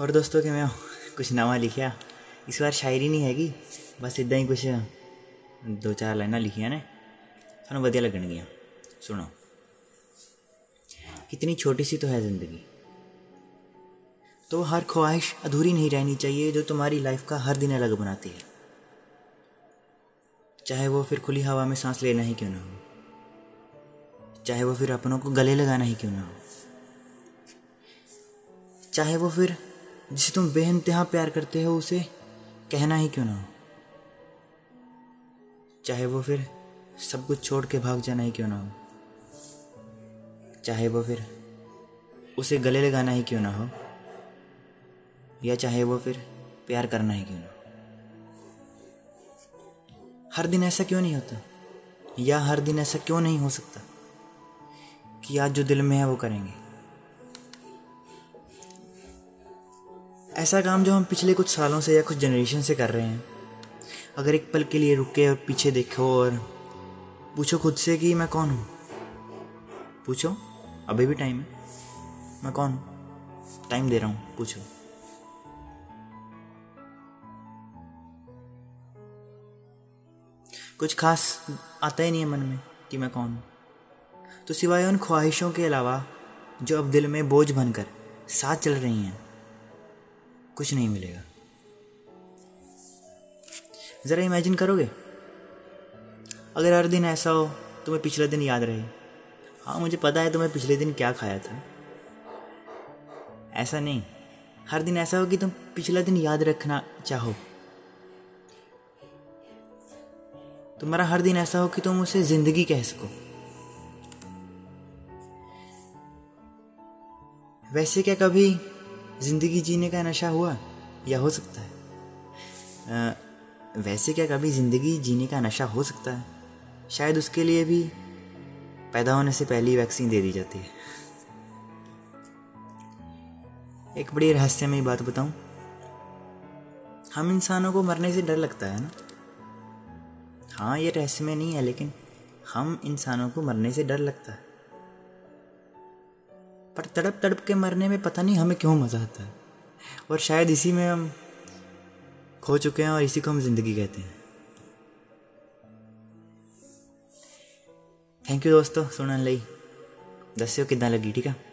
और दोस्तों के मैं कुछ नवा लिखा इस बार शायरी नहीं हैगी, बस इदा ही कुछ दो चार लाइना लिखिया ने, सानू लगन लगनगियाँ सुनो। कितनी छोटी सी तो है ज़िंदगी। तो हर ख्वाहिश अधूरी नहीं रहनी चाहिए, जो तुम्हारी लाइफ का हर दिन अलग बनाती है। चाहे वो फिर खुली हवा में सांस लेना ही क्यों ना हो। चाहे वो फिर अपनों को गले लगाना ही क्यों ना हो। चाहे वो फिर जिसे तुम बेइंतहा प्यार करते हो, उसे कहना ही क्यों ना हो? चाहे वो फिर सब कुछ छोड़ के भाग जाना ही क्यों ना हो? चाहे वो फिर उसे गले लगाना ही क्यों ना हो? या चाहे वो फिर प्यार करना ही क्यों ना हो? हर दिन ऐसा क्यों नहीं होता? या हर दिन ऐसा क्यों नहीं हो सकता कि आज जो दिल में है वो करेंगे? ऐसा काम जो हम पिछले कुछ सालों से या कुछ जनरेशन से कर रहे हैं। अगर एक पल के लिए रुके और पीछे देखो और पूछो खुद से कि मैं कौन हूँ? पूछो। अभी भी टाइम है। मैं कौन हूँ? टाइम दे रहा हूँ। पूछो। कुछ खास आता ही नहीं है मन में कि मैं कौन हूँ। तो सिवाय उन ख्वाहिशों के अलावा जो अब दिल में बोझ बनकर साथ चल रही हैं कुछ नहीं मिलेगा। ज़रा इमेजिन करोगे? अगर हर दिन ऐसा हो, तुम्हें पिछला दिन याद रहे। हाँ मुझे पता है तुम्हें पिछले दिन क्या खाया था। ऐसा नहीं। हर दिन ऐसा हो कि तुम पिछला दिन याद रखना चाहो। तुम्हारा हर दिन ऐसा हो कि तुम उसे ज़िंदगी कह सको। वैसे क्या कभी ज़िंदगी जीने का नशा हुआ या हो सकता है? आ, वैसे क्या कभी ज़िंदगी जीने का नशा हो सकता है? शायद उसके लिए भी पैदा होने से पहले ही वैक्सीन दे दी जाती है। एक बड़ी रहस्यमयी बात बताऊँ। हम इंसानों को मरने से डर लगता है ना? हाँ ये रहस्यमय नहीं है लेकिन हम इंसानों को मरने से डर लगता है। पर तड़प तड़प के मरने में पता नहीं हमें क्यों मज़ा आता है। और शायद इसी में हम खो चुके हैं और इसी को हम ज़िंदगी कहते हैं। थैंक यू दोस्तों, सुनने लगी दस्यो कि लगी, ठीक है?